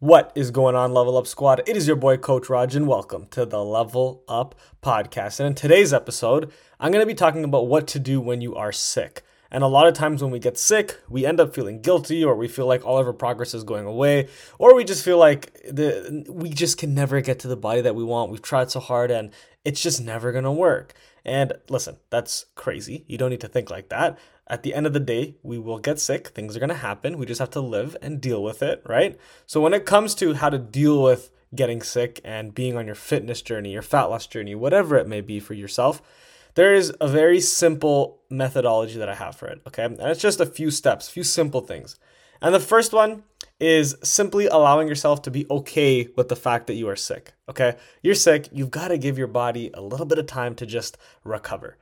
What is going on, Level Up Squad? It is your boy, Coach Raj, and welcome to the Level Up Podcast. And in today's episode, I'm going to be talking about what to do when you are sick. And a lot of times when we get sick, we end up feeling guilty, or we feel like all of our progress is going away, or we just feel like the we just can never get to the body that we want. We've tried so hard, and it's just never going to work. And listen, that's crazy. You don't need to think like that. At the end of the day, we will get sick. Things are going to happen. We just have to live and deal with it, right? So, when it comes to how to deal with getting sick and being on your fitness journey, your fat loss journey, whatever it may be for yourself, there is a very simple methodology that I have for it, okay? And it's just a few steps, a few simple things. And the first one is simply allowing yourself to be okay with the fact that you are sick, okay? You're sick, you've got to give your body a little bit of time to just recover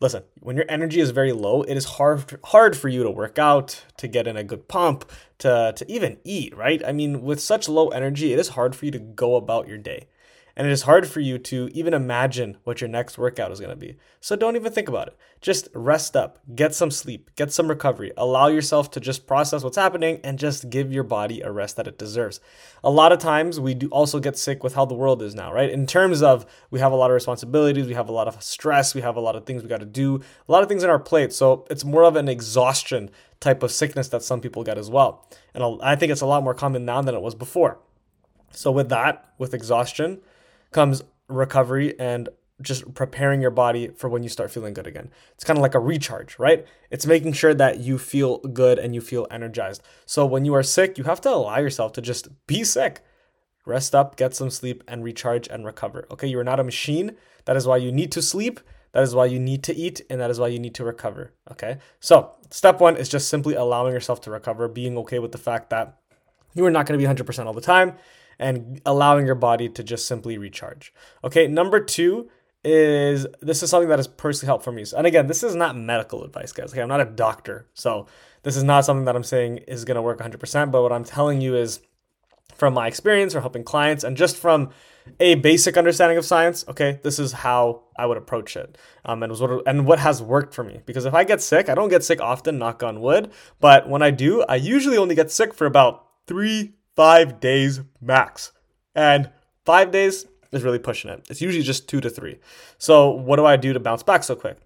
listen, when your energy is very low, it is hard hard for you to work out, to get in a good pump, to to even eat, right? I mean, with such low energy, it is hard for you to go about your day. And it is hard for you to even imagine what your next workout is going to be. So don't even think about it. Just rest up, get some sleep, get some recovery, allow yourself to just process what's happening and just give your body a rest that it deserves. A lot of times we do also get sick with how the world is now, right? In terms of we have a lot of responsibilities, we have a lot of stress, we have a lot of things we got to do, a lot of things in our plate. So it's more of an exhaustion type of sickness that some people get as well. And I think it's a lot more common now than it was before. So with that, with exhaustion, comes recovery and just preparing your body for when you start feeling good again. It's kind of like a recharge, right? It's making sure that you feel good and you feel energized. So when you are sick, you have to allow yourself to just be sick. Rest up, get some sleep, and recharge and recover. Okay, you are not a machine. That is why you need to sleep. That is why you need to eat, and that is why you need to recover. Okay, so step one is just simply allowing yourself to recover, being okay with the fact that you are not going to be 100% all the time and allowing your body to just simply recharge. Okay, number two is this is something that has personally helped for me. And again, this is not medical advice, guys. Okay, I'm not a doctor. So this is not something that I'm saying is going to work 100%. But what I'm telling you is from my experience or helping clients and just from a basic understanding of science, okay, this is how I would approach it. Um, and, was what, and what has worked for me. Because if I get sick, I don't get sick often, knock on wood. But when I do, I usually only get sick for about three five days max. And five days is really pushing it. It's usually just two to three. So, what do I do to bounce back so quick?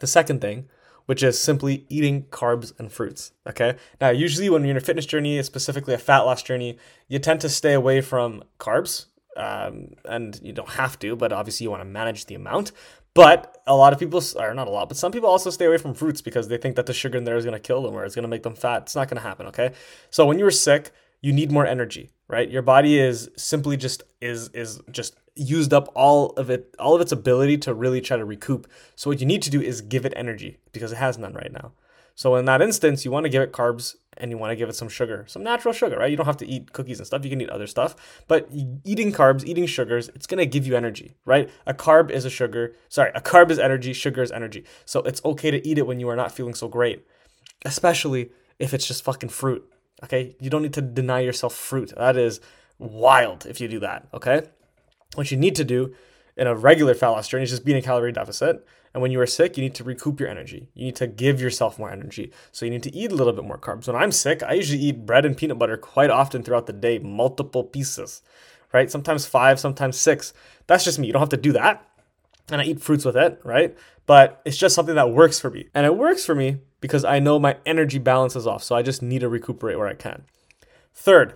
The second thing, which is simply eating carbs and fruits. Okay. Now, usually when you're in a fitness journey, specifically a fat loss journey, you tend to stay away from carbs. Um, and you don't have to, but obviously you want to manage the amount. But a lot of people, or not a lot, but some people also stay away from fruits because they think that the sugar in there is going to kill them or it's going to make them fat. It's not going to happen. Okay. So when you were sick, you need more energy, right? Your body is simply just is is just used up all of it all of its ability to really try to recoup. So what you need to do is give it energy because it has none right now. So in that instance, you want to give it carbs and you want to give it some sugar, some natural sugar, right? You don't have to eat cookies and stuff. You can eat other stuff, but eating carbs, eating sugars, it's going to give you energy, right? A carb is a sugar. Sorry, a carb is energy, sugar is energy. So it's okay to eat it when you are not feeling so great, especially if it's just fucking fruit Okay, you don't need to deny yourself fruit. That is wild if you do that. Okay, what you need to do in a regular fat loss journey is just be in a calorie deficit. And when you are sick, you need to recoup your energy. You need to give yourself more energy. So you need to eat a little bit more carbs. When I'm sick, I usually eat bread and peanut butter quite often throughout the day, multiple pieces, right? Sometimes five, sometimes six. That's just me. You don't have to do that. And I eat fruits with it, right? But it's just something that works for me. And it works for me because I know my energy balance is off. So I just need to recuperate where I can. Third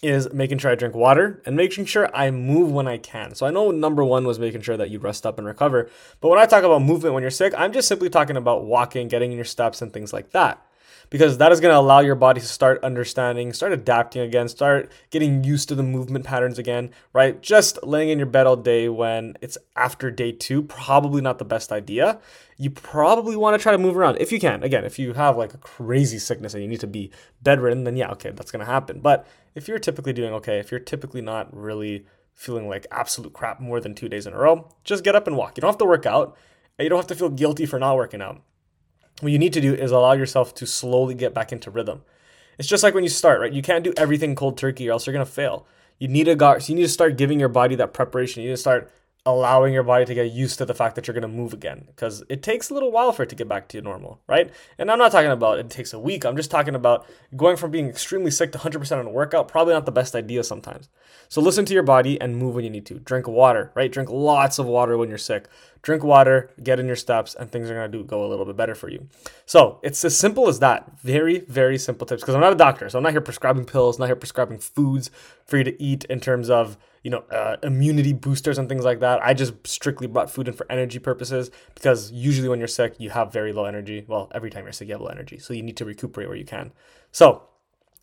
is making sure I drink water and making sure I move when I can. So I know number one was making sure that you rest up and recover. But when I talk about movement when you're sick, I'm just simply talking about walking, getting in your steps, and things like that because that is going to allow your body to start understanding, start adapting again, start getting used to the movement patterns again, right? Just laying in your bed all day when it's after day two, probably not the best idea. You probably want to try to move around if you can. Again, if you have like a crazy sickness and you need to be bedridden, then yeah, okay, that's going to happen. But if you're typically doing okay, if you're typically not really feeling like absolute crap more than two days in a row, just get up and walk. You don't have to work out. You don't have to feel guilty for not working out what you need to do is allow yourself to slowly get back into rhythm. It's just like when you start, right? You can't do everything cold turkey or else you're gonna fail. You need to go, so you need to start giving your body that preparation. You need to start allowing your body to get used to the fact that you're going to move again because it takes a little while for it to get back to normal, right? And I'm not talking about it takes a week. I'm just talking about going from being extremely sick to 100% on a workout, probably not the best idea sometimes. So listen to your body and move when you need to. Drink water, right? Drink lots of water when you're sick. Drink water, get in your steps, and things are going to do go a little bit better for you. So it's as simple as that. Very, very simple tips because I'm not a doctor. So I'm not here prescribing pills, not here prescribing foods for you to eat in terms of you know, uh, immunity boosters and things like that. I just strictly brought food in for energy purposes because usually when you're sick, you have very low energy. Well, every time you're sick, you have low energy. So you need to recuperate where you can. So,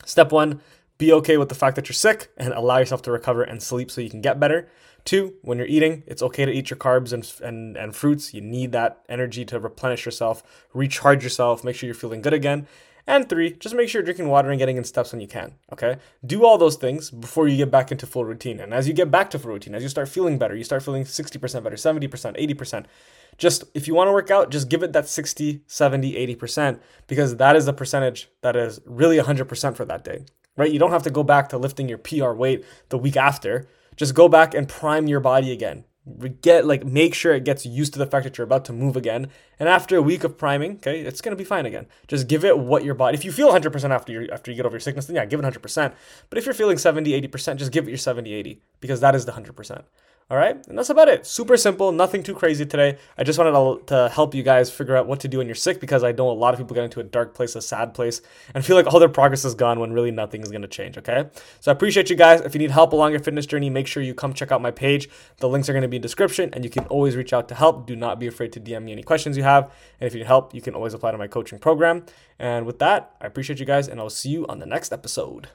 step one, be okay with the fact that you're sick and allow yourself to recover and sleep so you can get better. Two, when you're eating, it's okay to eat your carbs and, and, and fruits. You need that energy to replenish yourself, recharge yourself, make sure you're feeling good again. And three, just make sure you're drinking water and getting in steps when you can. Okay. Do all those things before you get back into full routine. And as you get back to full routine, as you start feeling better, you start feeling 60% better, 70%, 80%. Just if you want to work out, just give it that 60, 70, 80% because that is the percentage that is really 100% for that day, right? You don't have to go back to lifting your PR weight the week after. Just go back and prime your body again get like make sure it gets used to the fact that you're about to move again. And after a week of priming okay it's going to be fine again. Just give it what your body if you feel 100% after you after you get over your sickness then yeah give it 100% but if you're feeling 70 80% just give it your 70 80 because that is the 100% all right, and that's about it. Super simple, nothing too crazy today. I just wanted to, help you guys figure out what to do when you're sick because I know a lot of people get into a dark place, a sad place, and feel like all their progress is gone when really nothing is going to change. Okay, so I appreciate you guys. If you need help along your fitness journey, make sure you come check out my page. The links are going to be in the description, and you can always reach out to help. Do not be afraid to DM me any questions you have, and if you need help, you can always apply to my coaching program. And with that, I appreciate you guys, and I'll see you on the next episode.